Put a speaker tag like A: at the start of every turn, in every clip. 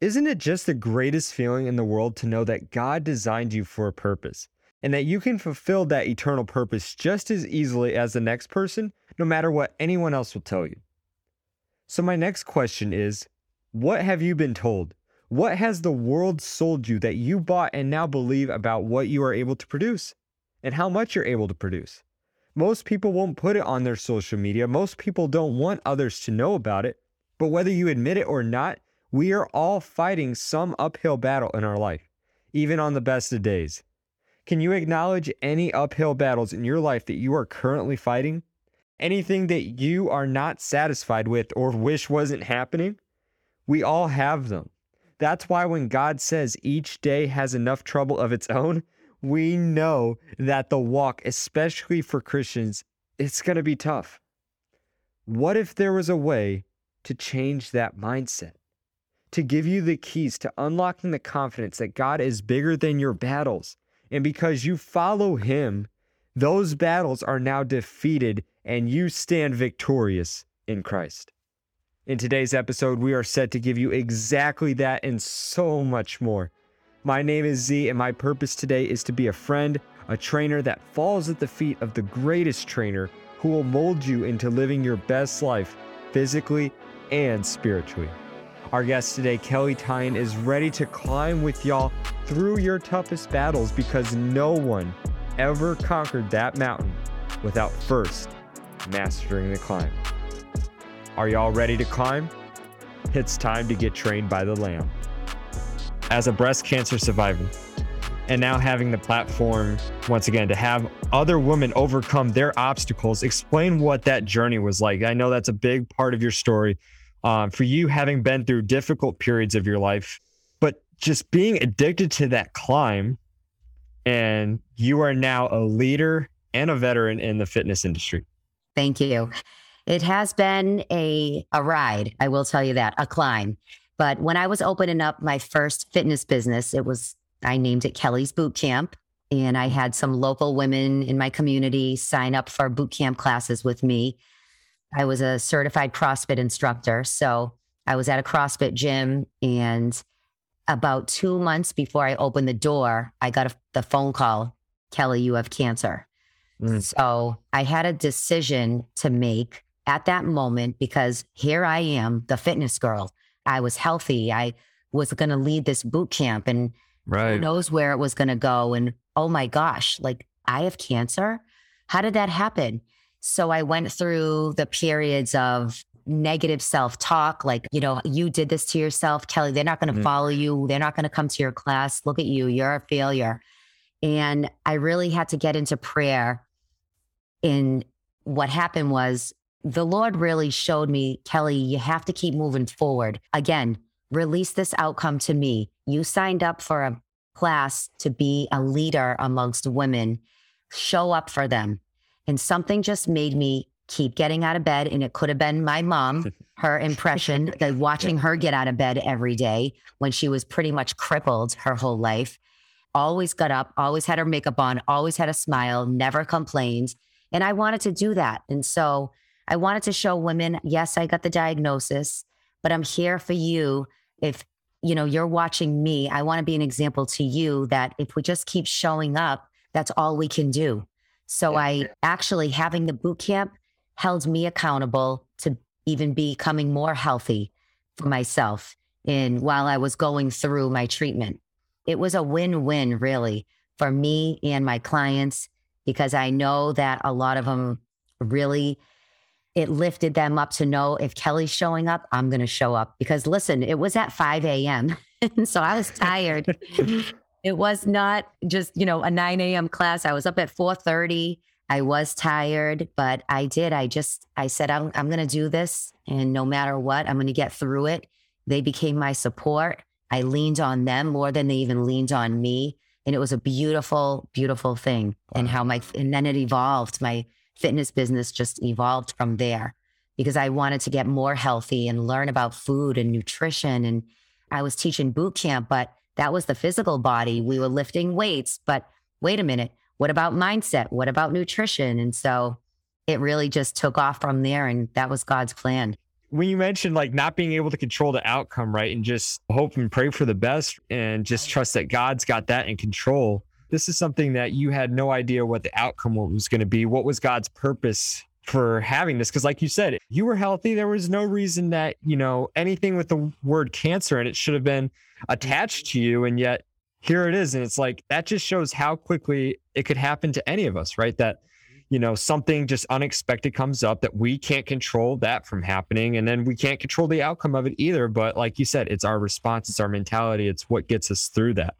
A: Isn't it just the greatest feeling in the world to know that God designed you for a purpose and that you can fulfill that eternal purpose just as easily as the next person, no matter what anyone else will tell you? So, my next question is What have you been told? What has the world sold you that you bought and now believe about what you are able to produce and how much you're able to produce? Most people won't put it on their social media. Most people don't want others to know about it. But whether you admit it or not, we are all fighting some uphill battle in our life, even on the best of days. Can you acknowledge any uphill battles in your life that you are currently fighting? Anything that you are not satisfied with or wish wasn't happening? We all have them. That's why when God says each day has enough trouble of its own, we know that the walk, especially for Christians, it's going to be tough. What if there was a way to change that mindset? To give you the keys to unlocking the confidence that God is bigger than your battles. And because you follow Him, those battles are now defeated and you stand victorious in Christ. In today's episode, we are set to give you exactly that and so much more. My name is Z, and my purpose today is to be a friend, a trainer that falls at the feet of the greatest trainer who will mold you into living your best life physically and spiritually. Our guest today, Kelley Tyan, is ready to climb with y'all through your toughest battles because no one ever conquered that mountain without first mastering the climb. Are y'all ready to climb? It's time to get trained by the Lamb. As a breast cancer survivor, and now having the platform once again to have other women overcome their obstacles, explain what that journey was like. I know that's a big part of your story um, for you having been through difficult periods of your life, but just being addicted to that climb. And you are now a leader and a veteran in the fitness industry.
B: Thank you. It has been a, a ride, I will tell you that, a climb. But when I was opening up my first fitness business, it was, I named it Kelley's Boot Camp. And I had some local women in my community sign up for boot camp classes with me. I was a certified CrossFit instructor. So I was at a CrossFit gym and about two months before I opened the door, I got a, the phone call Kelley, you have cancer. Mm. So I had a decision to make at that moment because here I am, the fitness girl. I was healthy. I was going to lead this boot camp and right. who knows where it was going to go. And oh my gosh, like I have cancer. How did that happen? So I went through the periods of negative self talk, like, you know, you did this to yourself, Kelley. They're not going to mm-hmm. follow you. They're not going to come to your class. Look at you. You're a failure. And I really had to get into prayer. And what happened was the Lord really showed me, Kelley, you have to keep moving forward. Again, release this outcome to me. You signed up for a class to be a leader amongst women. Show up for them. And something just made me keep getting out of bed. And it could have been my mom, her impression that watching her get out of bed every day when she was pretty much crippled her whole life. Always got up, always had her makeup on, always had a smile, never complained. And I wanted to do that. And so I wanted to show women, yes, I got the diagnosis, but I'm here for you. If you know you're watching me, I want to be an example to you that if we just keep showing up, that's all we can do. So I actually having the boot camp held me accountable to even becoming more healthy for myself in while I was going through my treatment. It was a win-win really for me and my clients because I know that a lot of them really it lifted them up to know if Kelley's showing up, I'm going to show up. Because listen, it was at 5 a.m. so I was tired. It was not just, you know, a 9 a.m. class. I was up at 4:30. I was tired, but I did. I just I said I'm I'm going to do this and no matter what, I'm going to get through it. They became my support. I leaned on them more than they even leaned on me, and it was a beautiful beautiful thing. Wow. And how my and then it evolved. My fitness business just evolved from there because I wanted to get more healthy and learn about food and nutrition and I was teaching boot camp, but that was the physical body. We were lifting weights, but wait a minute. What about mindset? What about nutrition? And so it really just took off from there. And that was God's plan.
A: when you mentioned like not being able to control the outcome, right? And just hope and pray for the best and just trust that God's got that in control. This is something that you had no idea what the outcome was going to be. What was God's purpose for having this? Because, like you said, you were healthy. There was no reason that, you know, anything with the word cancer and it should have been attached to you. And yet here it is. And it's like that just shows how quickly it could happen to any of us, right? That mm-hmm. you know something just unexpected comes up that we can't control that from happening and then we can't control the outcome of it either but like you said it's our response it's our mentality it's what gets us through that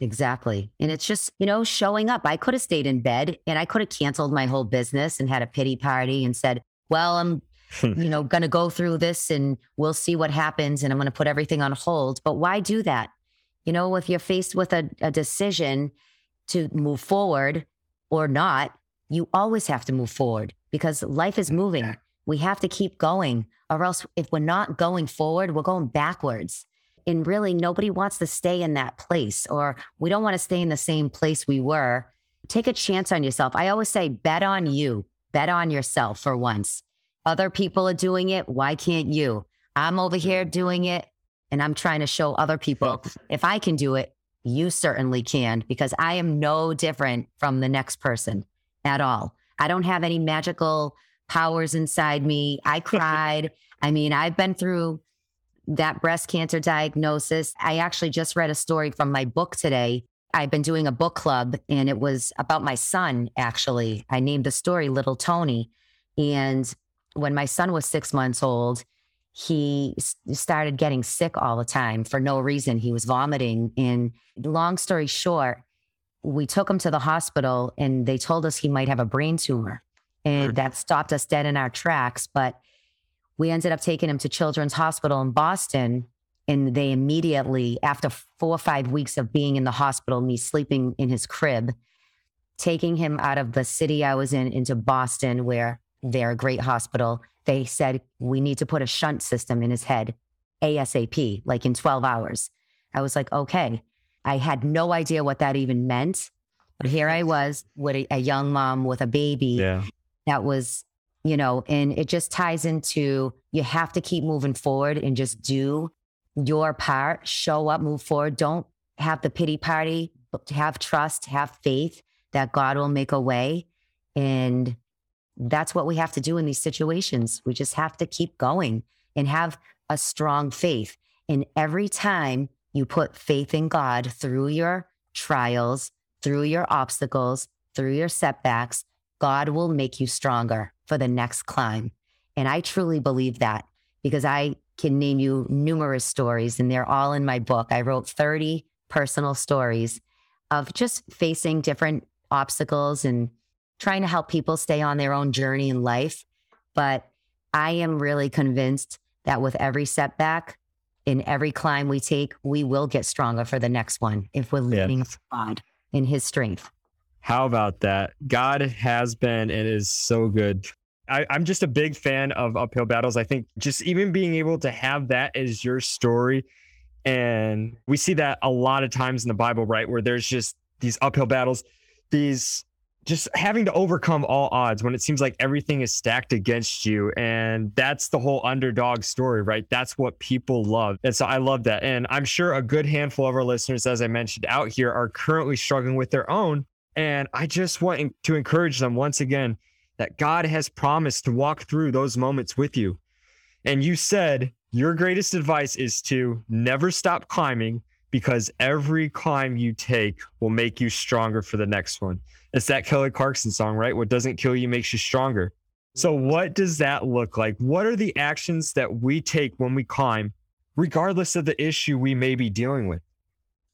B: Exactly. And it's just, you know, showing up. I could have stayed in bed and I could have canceled my whole business and had a pity party and said, well, I'm, Hmm. you know, going to go through this and we'll see what happens and I'm going to put everything on hold. But why do that? You know, if you're faced with a, a decision to move forward or not, you always have to move forward because life is moving. We have to keep going, or else if we're not going forward, we're going backwards. And really, nobody wants to stay in that place, or we don't want to stay in the same place we were. Take a chance on yourself. I always say, bet on you, bet on yourself for once. Other people are doing it. Why can't you? I'm over here mm. doing it, and I'm trying to show other people if I can do it, you certainly can, because I am no different from the next person at all. I don't have any magical powers inside me. I cried. I mean, I've been through that breast cancer diagnosis. I actually just read a story from my book today. I've been doing a book club and it was about my son, actually. I named the story Little Tony. And when my son was six months old, he started getting sick all the time for no reason. He was vomiting. And long story short, we took him to the hospital and they told us he might have a brain tumor. And hmm. that stopped us dead in our tracks. But we ended up taking him to Children's Hospital in Boston. And they immediately, after four or five weeks of being in the hospital, me sleeping in his crib, taking him out of the city I was in into Boston, where they're a great hospital, they said, we need to put a shunt system in his head ASAP, like in 12 hours. I was like, okay. I had no idea what that even meant. But here I was with a, a young mom with a baby
A: yeah
B: that was, you know, and it just ties into you have to keep moving forward and just do your part, show up, move forward. Don't have the pity party, but have trust, have faith that God will make a way. And that's what we have to do in these situations. We just have to keep going and have a strong faith. And every time you put faith in God through your trials, through your obstacles, through your setbacks, God will make you stronger for the next climb. And I truly believe that because I can name you numerous stories, and they're all in my book. I wrote 30 personal stories of just facing different obstacles and trying to help people stay on their own journey in life. But I am really convinced that with every setback, in every climb we take, we will get stronger for the next one if we're leaning yeah. God in his strength.
A: How about that? God has been and is so good. I, am just a big fan of uphill battles. I think just even being able to have that as your story. And we see that a lot of times in the Bible, right? Where there's just these uphill battles, these just having to overcome all odds when it seems like everything is stacked against you. And that's the whole underdog story, right? That's what people love. And so I love that. And I'm sure a good handful of our listeners, as I mentioned out here, are currently struggling with their own. And I just want to encourage them once again that God has promised to walk through those moments with you. And you said your greatest advice is to never stop climbing because every climb you take will make you stronger for the next one. It's that Kelly Clarkson song, right? What doesn't kill you makes you stronger. So, what does that look like? What are the actions that we take when we climb, regardless of the issue we may be dealing with?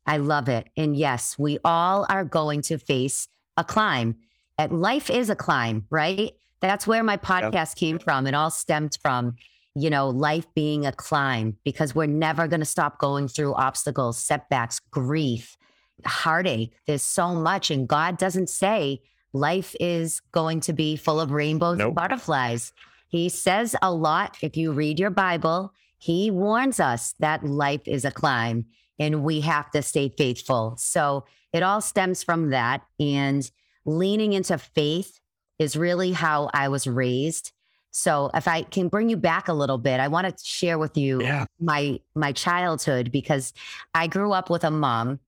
B: I love it. And yes, we all are going to face a climb. And life is a climb, right? That's where my podcast yep. came from. It all stemmed from, you know, life being a climb because we're never going to stop going through obstacles, setbacks, grief, heartache. There's so much. And God doesn't say life is going to be full of rainbows nope. and butterflies. He says a lot. If you read your Bible, he warns us that life is a climb and we have to stay faithful. So it all stems from that. And leaning into faith is really how I was raised. So if I can bring you back a little bit, I want to share with you
A: Yeah.
B: my my childhood because I grew up with a mom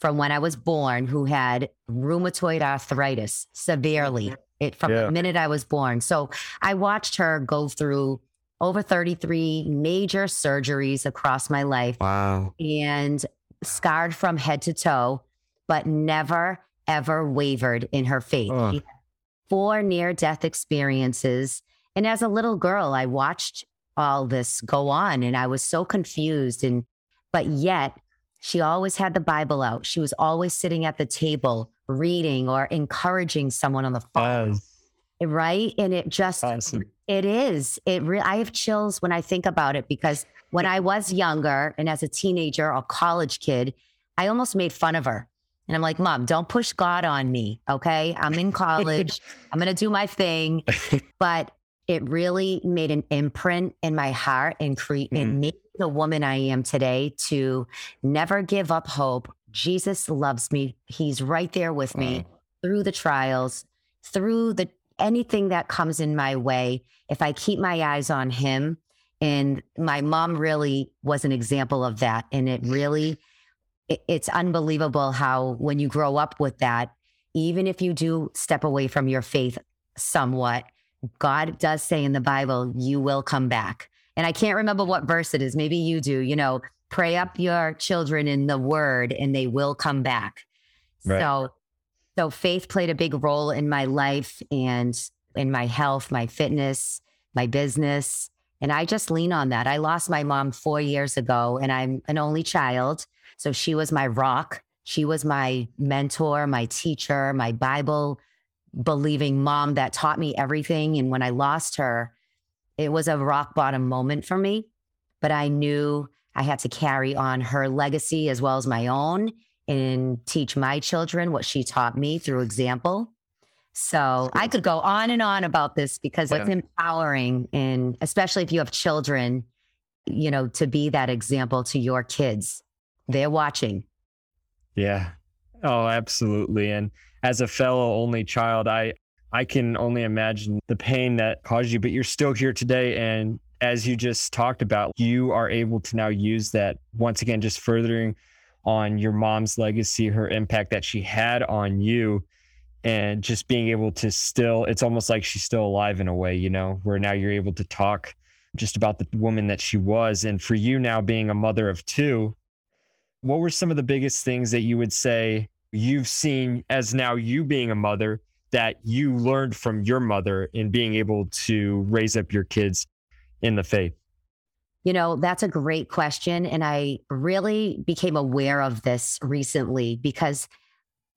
B: from when I was born who had rheumatoid arthritis severely. Mm-hmm. It from
A: Yeah.
B: the minute I was born. So I watched her go through over 33 major surgeries across my life
A: Wow.
B: and scarred from head to toe, but never ever wavered in her faith. Had four near death experiences. And as a little girl, I watched all this go on and I was so confused. And, but yet she always had the Bible out. She was always sitting at the table reading or encouraging someone on the phone. Right. And it just,
A: awesome.
B: it is. It re- I have chills when I think about it because when I was younger and as a teenager or college kid, I almost made fun of her. And I'm like, Mom, don't push God on me. Okay. I'm in college. I'm going to do my thing. But it really made an imprint in my heart and create
A: Mhm.
B: and made me the woman I am today to never give up hope. Jesus loves me. He's right there with me through the trials, through the anything that comes in my way. If I keep my eyes on him, and my mom really was an example of that. And it really, it- it's unbelievable how when you grow up with that, even if you do step away from your faith somewhat, God does say in the Bible, you will come back. And I can't remember what verse it is. Maybe you do. You know, pray up your children in the word and they will come back.
A: Right.
B: So, so faith played a big role in my life and in my health, my fitness, my business. And I just lean on that. I lost my mom four years ago and I'm an only child. So she was my rock. She was my mentor, my teacher, my Bible believing mom that taught me everything. And when I lost her, it was a rock bottom moment for me. But I knew I had to carry on her legacy as well as my own and teach my children what she taught me through example. So I could go on and on about this because it's empowering. And especially if you have children, you know, to be that example to your kids. They're watching.
A: Yeah. Oh, absolutely. And as a fellow only child, I I can only imagine the pain that caused you, but you're still here today. And as you just talked about, you are able to now use that once again, just furthering on your mom's legacy, her impact that she had on you, and just being able to still, it's almost like she's still alive in a way, you know, where now you're able to talk just about the woman that she was. And for you now being a mother of two, what were some of the biggest things that you would say you've seen as now you being a mother that you learned from your mother in being able to raise up your kids in the faith?
B: You know, that's a great question. And I really became aware of this recently because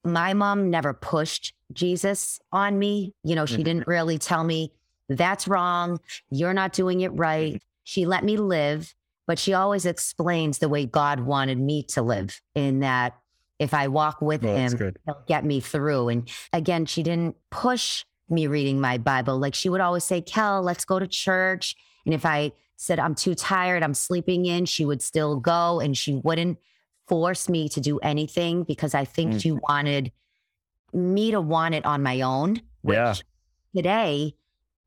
B: my mom never pushed Jesus on me. You know, she
A: Mhm.
B: didn't really tell me, that's wrong. You're not doing it right. She let me live, but she always explains the way God wanted me to live in that if I walk with
A: that's
B: him, he'll get me through. And again, she didn't push me reading my Bible. Like she would always say, Kel, let's go to church. And if I said, I'm too tired, I'm sleeping in, she would still go and she wouldn't force me to do anything because I think
A: Mm.
B: she wanted me to want it on my own. Which
A: Yeah.
B: today,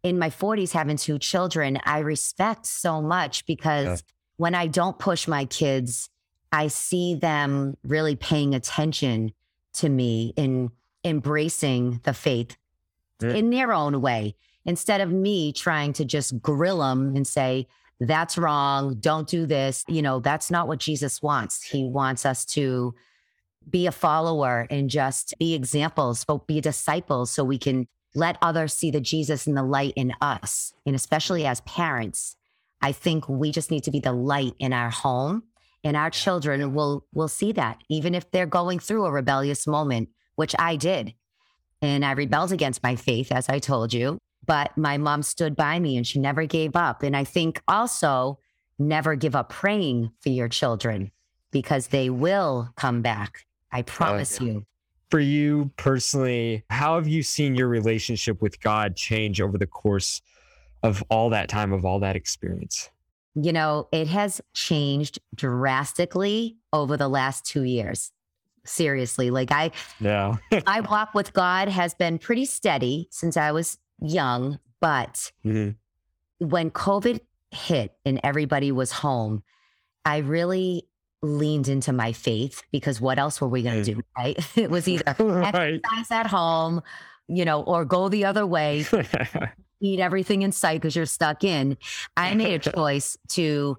B: in my 40s, having two children, I respect so much because
A: Yeah.
B: when I don't push my kids, I see them really paying attention to me in embracing the faith
A: Yeah.
B: in their own way instead of me trying to just grill them and say, that's wrong. Don't do this. You know, that's not what Jesus wants. He wants us to be a follower and just be examples, but be disciples so we can let others see the Jesus and the light in us. And especially as parents, I think we just need to be the light in our home and our children will will see that even if they're going through a rebellious moment, which I did. And I rebelled against my faith as I told you, but my mom stood by me and she never gave up. And I think also never give up praying for your children because they will come back. I promise you.
A: For you personally, how have you seen your relationship with God change over the course of all that time, of all that experience?
B: You know, it has changed drastically over the last two years. Seriously, like I,
A: Yeah.
B: my walk with God has been pretty steady since I was young, but
A: Mhm.
B: when COVID hit and everybody was home, I really leaned into my faith because what else were we going to do? Right. It was either
A: right.
B: exercise at home, you know, or go the other way, eat everything in sight because you're stuck in. I made a choice to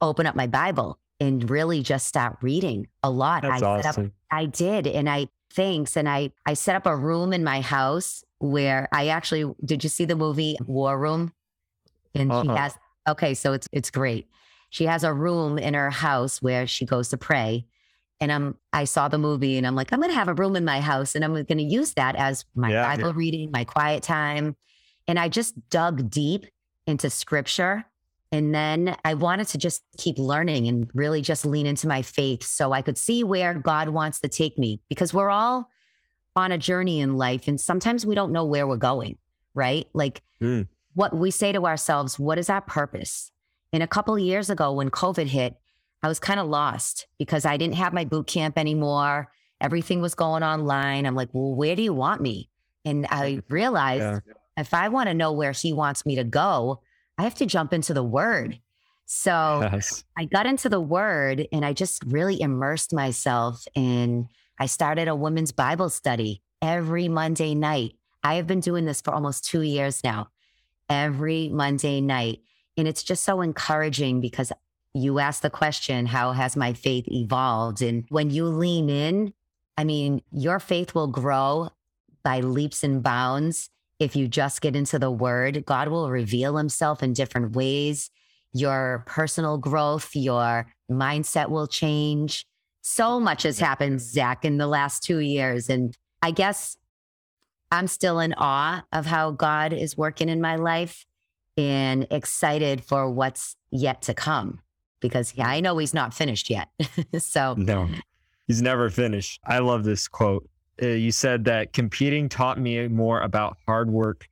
B: open up my Bible and really just start reading a lot.
A: That's
B: I set up
A: awesome.
B: I did. And I thanks. And I I set up a room in my house where I actually did you see the movie War Room? And she
A: Uh-uh.
B: has okay, so it's it's great. She has a room in her house where she goes to pray. And I'm I saw the movie and I'm like, I'm gonna have a room in my house and I'm gonna use that as my
A: Yeah.
B: Bible reading, my quiet time. And I just dug deep into scripture. And then I wanted to just keep learning and really just lean into my faith so I could see where God wants to take me because we're all on a journey in life and sometimes we don't know where we're going, right? Like
A: Mm.
B: what we say to ourselves, what is our purpose? And a couple of years ago when COVID hit, I was kind of lost because I didn't have my boot camp anymore. Everything was going online. I'm like, well, where do you want me? And I realized
A: Yeah.
B: If I want to know where he wants me to go, I have to jump into the word. So
A: Yes.
B: I got into the word and I just really immersed myself in I started a women's Bible study every Monday night. I have been doing this for almost 2 years now. Every Monday night. And it's just so encouraging because you asked the question, how has my faith evolved? And when you lean in, I mean, your faith will grow by leaps and bounds if you just get into the word. God will reveal himself in different ways your personal growth, your mindset will change. So much has happened, Zach, in the last two years. And I guess I'm still in awe of how God is working in my life and excited for what's yet to come because yeah, I know he's not finished yet. so,
A: No, he's never finished. I love this quote. Uh, you said that competing taught me more about hard work,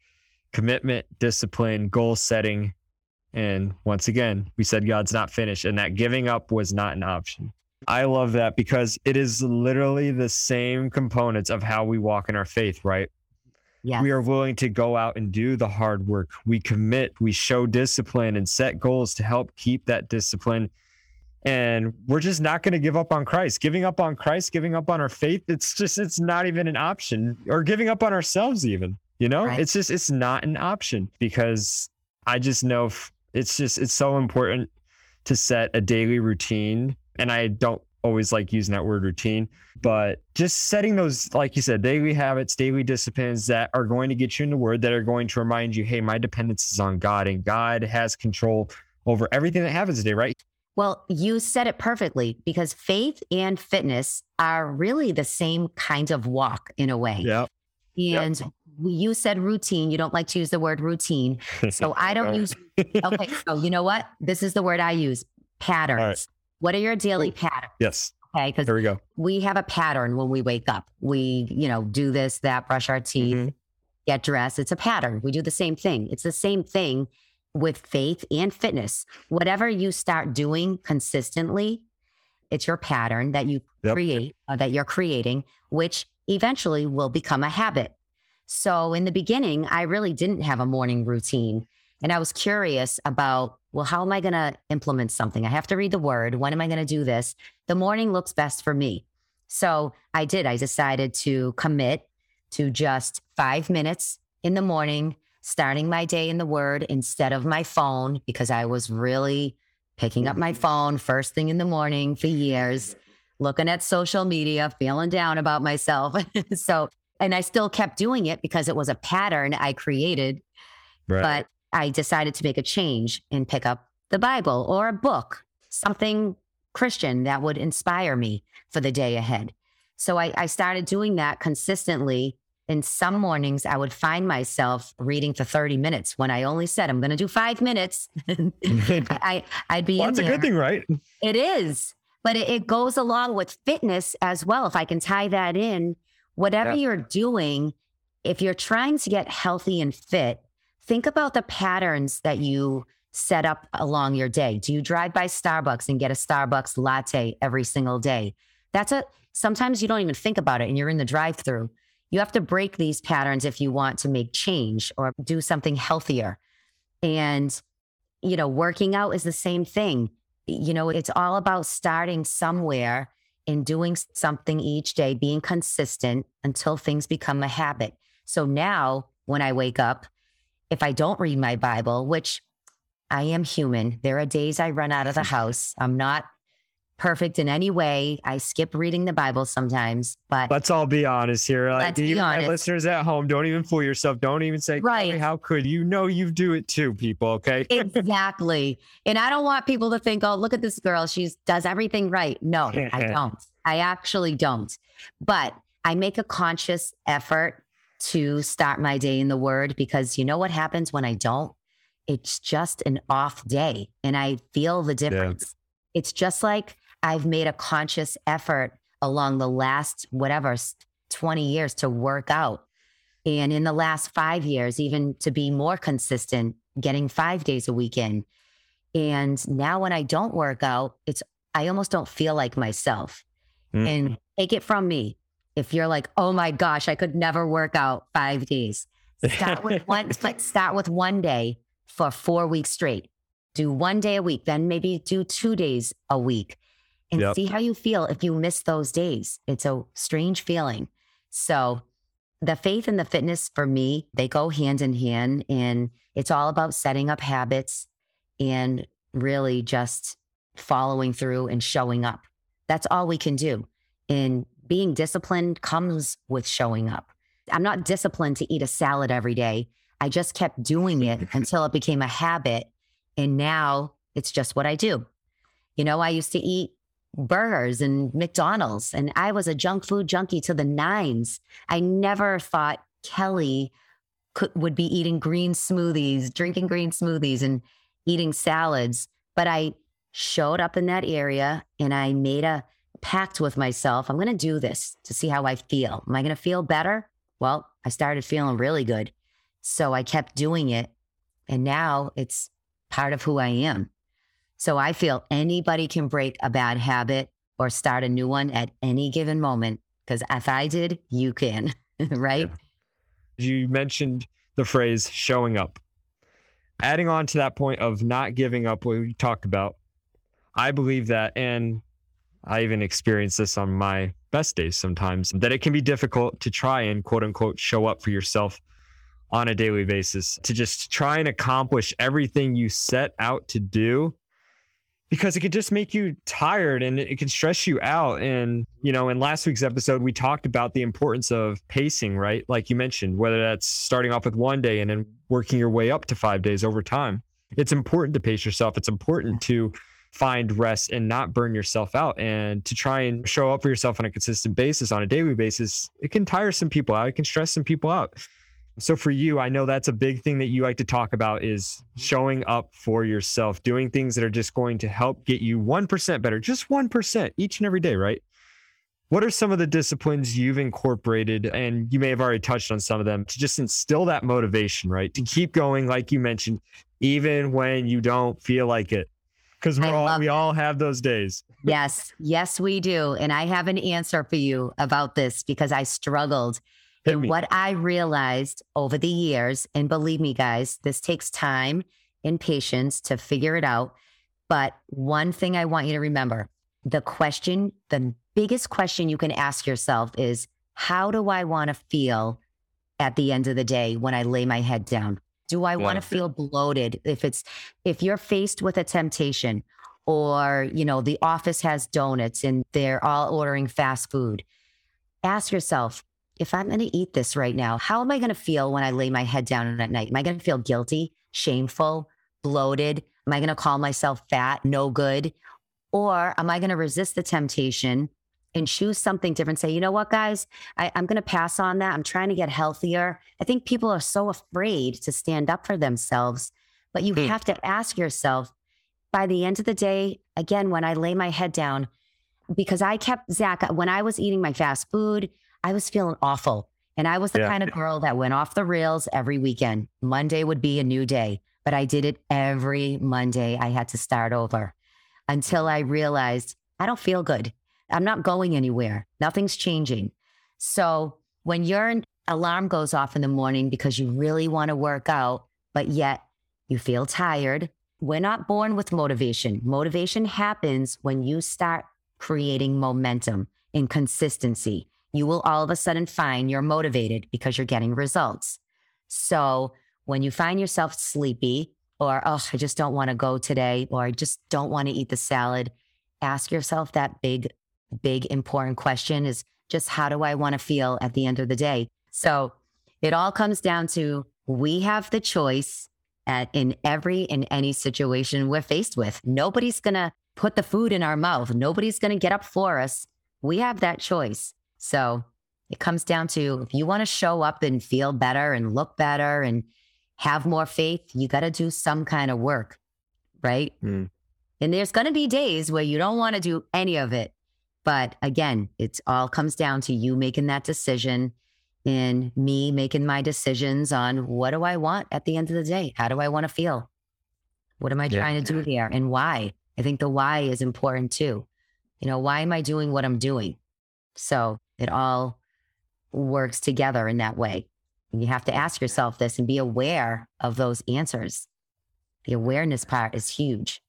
A: commitment, discipline, goal setting. And once again, we said God's not finished and that giving up was not an option. I love that because it is literally the same components of how we walk in our faith, right?
B: yeah.
A: We are willing to go out and do the hard work. We commit, we show discipline and set goals to help keep that discipline. And we're just not going to give up on Christ. Giving up on Christ, giving up on our faith, it's just, it's not even an option. Or giving up on ourselves, even, you know,
B: Right.
A: it's just, it's not an option because I just know f- it's just, it's so important to set a daily routine. And I don't always like using that word routine, but just setting those, like you said, daily habits, daily disciplines that are going to get you in the word, that are going to remind you, hey, my dependence is on God and God has control over everything that happens today, right?
B: Well, you said it perfectly because faith and fitness are really the same kind of walk in a way.
A: Yeah. Yep.
B: And you said routine. You don't like to use the word routine. So I don't use, okay. So you know what? This is the word I use patterns. What are your daily patterns?
A: yes.
B: Okay. Because
A: There we go.
B: we have a pattern when we wake up. We, you know, do this, that, brush our teeth,
A: Mhm.
B: get dressed. It's a pattern. We do the same thing. It's the same thing with faith and fitness. Whatever you start doing consistently, it's your pattern that you
A: Yep.
B: create, uh, that you're creating, which eventually will become a habit. So in the beginning, I really didn't have a morning routine. And I was curious about, well, how am I going to implement something? I have to read the word. When am I going to do this? The morning looks best for me. So I did. I decided to commit to just five minutes in the morning, starting my day in the word instead of my phone, because I was really picking up my phone first thing in the morning for years, looking at social media, feeling down about myself. so, and I still kept doing it because it was a pattern I created
A: Right.
B: but I decided to make a change and pick up the Bible or a book, something Christian that would inspire me for the day ahead. So I, I started doing that consistently. And some mornings I would find myself reading for 30 minutes when I only said I'm going to do five minutes. I, I'd be
A: well,
B: in
A: that's a good thing, right?
B: It is, but it, it goes along with fitness as well. If I can tie that in, whatever
A: Yeah.
B: you're doing, if you're trying to get healthy and fit, think about the patterns that you set up along your day. Do you drive by Starbucks and get a Starbucks latte every single day? That's a sometimes you don't even think about it and you're in the drive through. You have to break these patterns if you want to make change or do something healthier. And you know, working out is the same thing. You know, it's all about starting somewhere and doing something each day, being consistent until things become a habit. So now when I wake up, if I don't read my Bible, which I am human, there are days I run out of the house. I'm not perfect in any way. I skip reading the Bible sometimes, but
A: let's all be honest here. Like,
B: Let's be
A: uh,
B: honest.
A: listeners at home, don't even fool yourself. Don't even say,
B: Right.
A: How could you know you do it too, people? Okay.
B: exactly. And I don't want people to think, oh, look at this girl. She does everything right. No, I don't. I actually don't. But I make a conscious effort to start my day in the word because you know what happens when I don't? It's just an off day and I feel the difference. It's just like I've made a conscious effort along the last, whatever, 20 years to work out. And in the last five years, even to be more consistent, getting five days a week in. And now when I don't work out, it's, I almost don't feel like myself.
A: Mm.
B: And take it from me. If you're like, oh my gosh, I could never work out five days, start with one, start with one day for four weeks straight. Do one day a week, then maybe do two days a week and
A: Yep.
B: see how you feel if you miss those days. It's a strange feeling. So, the faith and the fitness for me, they go hand in hand. And it's all about setting up habits and really just following through and showing up. That's all we can do. And being disciplined comes with showing up. I'm not disciplined to eat a salad every day. I just kept doing it until it became a habit. And now it's just what I do. You know, I used to eat burgers and McDonald's, and I was a junk food junkie to the nines. I never thought Kelley could, would be eating green smoothies, drinking green smoothies, and eating salads. But I showed up in that area and I made a pact with myself. I'm going to do this to see how I feel. Am I going to feel better? Well, I started feeling really good. So I kept doing it. And now it's part of who I am. So I feel anybody can break a bad habit or start a new one at any given moment. Because if I did, you can, right?
A: you mentioned the phrase showing up. Adding on to that point of not giving up, what we talked about, I believe that, and I even experience this on my best days sometimes, that it can be difficult to try and quote unquote show up for yourself on a daily basis, to just try and accomplish everything you set out to do because it could just make you tired and it can stress you out. And, you know, in last week's episode, we talked about the importance of pacing, right? Like you mentioned, whether that's starting off with one day and then working your way up to five days over time. It's important to pace yourself. It's important to find rest and not burn yourself out and to try and show up for yourself on a consistent basis on a daily basis. It can tire some people out. It can stress some people out. So for you, I know that's a big thing that you like to talk about is showing up for yourself, doing things that are just going to help get you 1% better, just 1% each and every day, right? What are some of the disciplines you've incorporated and you may have already touched on some of them to just instill that motivation, right? To keep going like you mentioned even when you don't feel like it. Cuz we all we all have those days.
B: Yes, yes, we do. And I have an answer for you about this because I struggled.
A: Hit
B: and
A: me.
B: what I realized over the years, and believe me, guys, this takes time and patience to figure it out. But one thing I want you to remember the question, the biggest question you can ask yourself is how do I want to feel at the end of the day when I lay my head down? Do I want to feel bloated? If it's, if you're faced with a temptation, or you know the office has donuts and they're all ordering fast food ask yourself if i'm going to eat this right now how am i going to feel when i lay my head down at night? Am i going to feel guilty shameful bloated? Am i going to call myself fat no good? Or am i going to resist the temptation and choose something different say you know what guys? I, i'm going to pass on that. I'm trying to get healthier. I think people are so afraid to stand up for themselves but you
A: Hmm.
B: have to ask yourself by the end of the day, again, when I lay my head down, because I kept Zach, when I was eating my fast food, I was feeling awful. And I was the
A: Yeah.
B: kind of girl that went off the rails every weekend. Monday would be a new day, but I did it every Monday. I had to start over until I realized I don't feel good. I'm not going anywhere. Nothing's changing. So when your alarm goes off in the morning because you really want to work out, but yet you feel tired, we're not born with motivation. Motivation happens when you start creating momentum and consistency. You will all of a sudden find you're motivated because you're getting results. So when you find yourself sleepy or, oh, I just don't want to go today, or I just don't want to eat the salad, ask yourself that big, big, important question is just how do I want to feel at the end of the day? So it all comes down to we have the choice at, in every in any situation we're faced with. Nobody's going to put the food in our mouth. Nobody's going to get up for us. We have that choice. So it comes down to if you want to show up and feel better and look better and have more faith, you got to do some kind of work, right? Mm. And there's going to be days where you don't want to do any of it. But again, it all comes down to you making that decision and me making my decisions on what do I want at the end of the day? How do I want to feel? What am I yeah. trying to do here and why? I think the why is important too. You know, why am I doing what I'm doing? So it all works together in that way. And you have to ask yourself this and be aware of those answers. The awareness part is huge.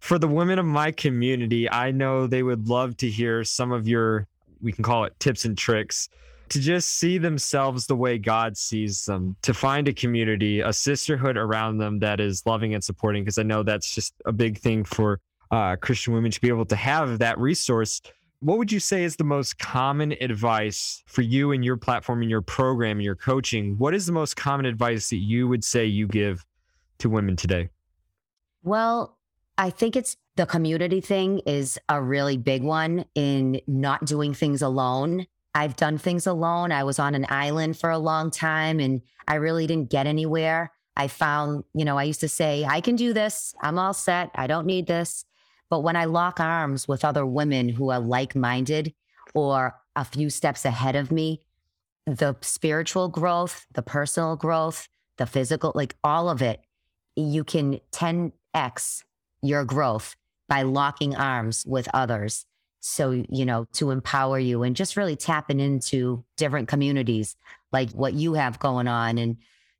A: For the women of my community, I know they would love to hear some of your, we can call it tips and tricks, to just see themselves the way God sees them, to find a community, a sisterhood around them that is loving and supporting. Because I know that's just a big thing for uh, Christian women to be able to have that resource what would you say is the most common advice for you and your platform and your program and your coaching? What is the most common advice that you would say you give to women today?
B: Well, I think it's the community thing is a really big one in not doing things alone. I've done things alone. I was on an island for a long time and I really didn't get anywhere. I found, you know, I used to say, I can do this. I'm all set. I don't need this. But when I lock arms with other women who are like minded or a few steps ahead of me, the spiritual growth, the personal growth, the physical, like all of it, you can 10x your growth by locking arms with others. So, you know, to empower you and just really tapping into different communities like what you have going on. And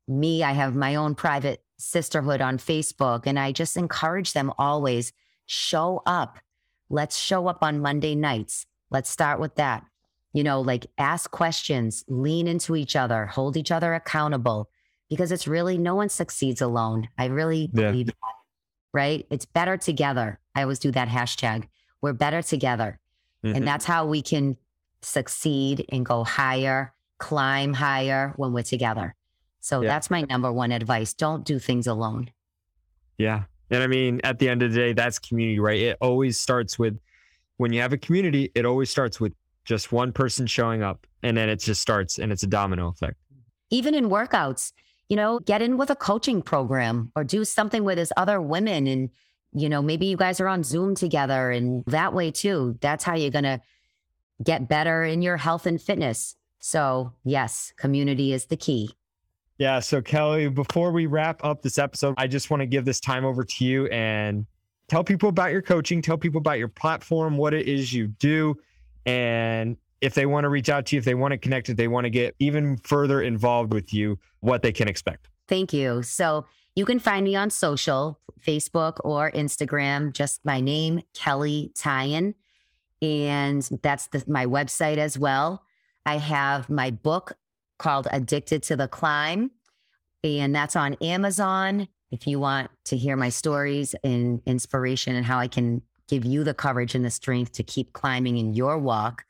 B: me, I have my own private sisterhood on Facebook. And I just encourage them always show up. Let's show up on Monday nights. Let's start with that. You know, like ask questions, lean into each other, hold each other accountable because it's really no one succeeds alone. I really yeah. believe that, right? It's better together. I always do that hashtag. We're better together. Mm-hmm. And that's how we can succeed and go higher, climb higher when we're together. So yeah. that's my number one advice. Don't do things alone.
A: Yeah. And I mean, at the end of the day, that's community, right? It always starts with when you have a community, it always starts with just one person showing up and then it just starts and it's a domino effect.
B: Even in workouts, you know, get in with a coaching program or do something with there's other women and, you know, maybe you guys are on Zoom together and that way too. That's how you're going to get better in your health and fitness. So, yes, community is the key.
A: Yeah. So, Kelley, before we wrap up this episode, I just want to give this time over to you and tell people about your coaching, tell people about your platform, what it is you do. And if they want to reach out to you, if they want to connect, if they want to get even further involved with you, what they can expect.
B: Thank you. So, you can find me on social, Facebook or Instagram, just my name, Kelley Tyan. And that's the, my website as well. I have my book called Addicted to the Climb. And that's on Amazon. If you want to hear my stories and inspiration and how I can give you the courage and the strength to keep climbing in your walk.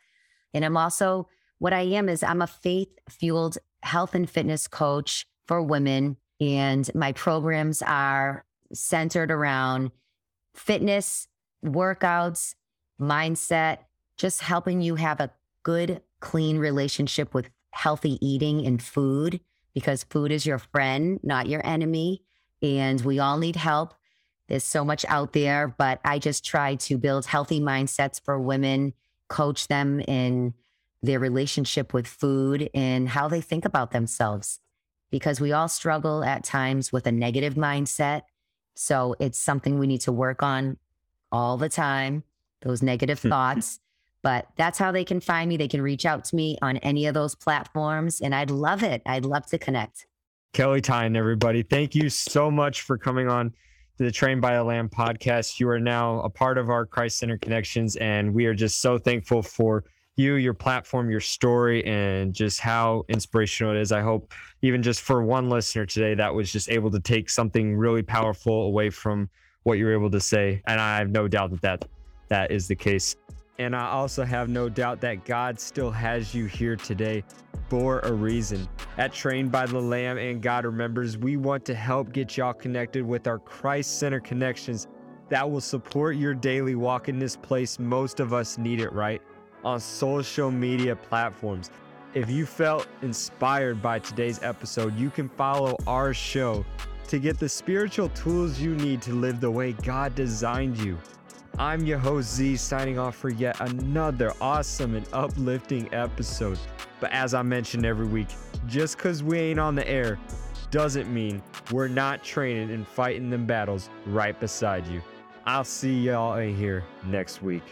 B: And I'm also, what I am is I'm a faith fueled health and fitness coach for women. And my programs are centered around fitness, workouts, mindset, just helping you have a good, clean relationship with healthy eating and food because food is your friend, not your enemy. And we all need help. There's so much out there, but I just try to build healthy mindsets for women, coach them in their relationship with food and how they think about themselves because we all struggle at times with a negative mindset. So it's something we need to work on all the time, those negative hmm. thoughts. But that's how they can find me. They can reach out to me on any of those platforms. And I'd love it. I'd love to connect.
A: Kelley Tyan, everybody. Thank you so much for coming on to the Trained by a Lamb podcast. You are now a part of our Christ Center Connections, and we are just so thankful for you, your platform, your story, and just how inspirational it is. I hope, even just for one listener today, that was just able to take something really powerful away from what you're able to say. And I have no doubt that that, that is the case. And I also have no doubt that God still has you here today for a reason. At Trained by the Lamb and God Remembers, we want to help get y'all connected with our Christ Center connections that will support your daily walk in this place. Most of us need it, right? On social media platforms. If you felt inspired by today's episode, you can follow our show to get the spiritual tools you need to live the way God designed you. I'm your host Z signing off for yet another awesome and uplifting episode. But as I mention every week, just because we ain't on the air doesn't mean we're not training and fighting them battles right beside you. I'll see y'all in here next week.